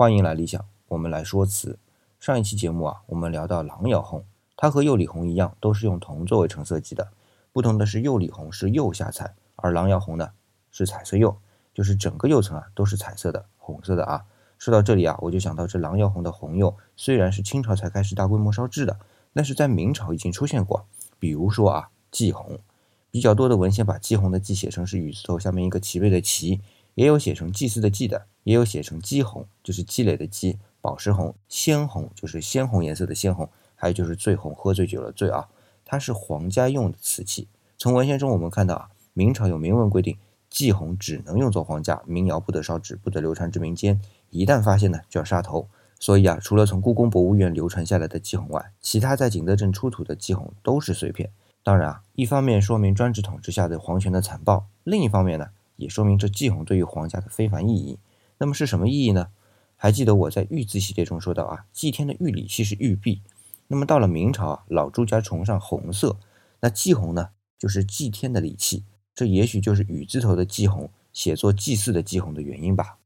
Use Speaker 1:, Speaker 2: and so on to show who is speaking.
Speaker 1: 欢迎来理想，我们来说词。上一期节目啊，我们聊到狼窑红，它和釉里红一样，都是用铜作为成色剂的。不同的是，釉里红是釉下彩，而狼窑红呢是彩色釉，就是整个釉层啊都是彩色的，红色的啊。说到这里啊，我就想到这狼窑红的红釉，虽然是清朝才开始大规模烧制的，但是在明朝已经出现过。比如说啊，祭红，比较多的文献把祭红的祭写成是雨字头下面一个齐备的齐，也有写成祭祀的祭的。也有写成积红，就是积累的积；宝石红、鲜红，就是鲜红颜色的鲜红；还有就是醉红，喝醉酒了醉啊。它是皇家用的瓷器。从文献中我们看到啊，明朝有明文规定，祭红只能用作皇家，民窑不得烧制，不得流传至民间。一旦发现呢，就要杀头。所以啊，除了从故宫博物院流传下来的祭红外，其他在景德镇出土的祭红都是碎片。当然啊，一方面说明专制统治下的皇权的残暴，另一方面呢，也说明这祭红对于皇家的非凡意义。那么是什么意义呢？还记得我在玉字系列中说到啊，祭天的玉礼器是玉璧。那么到了明朝啊，老朱家崇尚红色，那祭红呢，就是祭天的礼器。这也许就是雨字头的祭红写作祭祀的祭红的原因吧。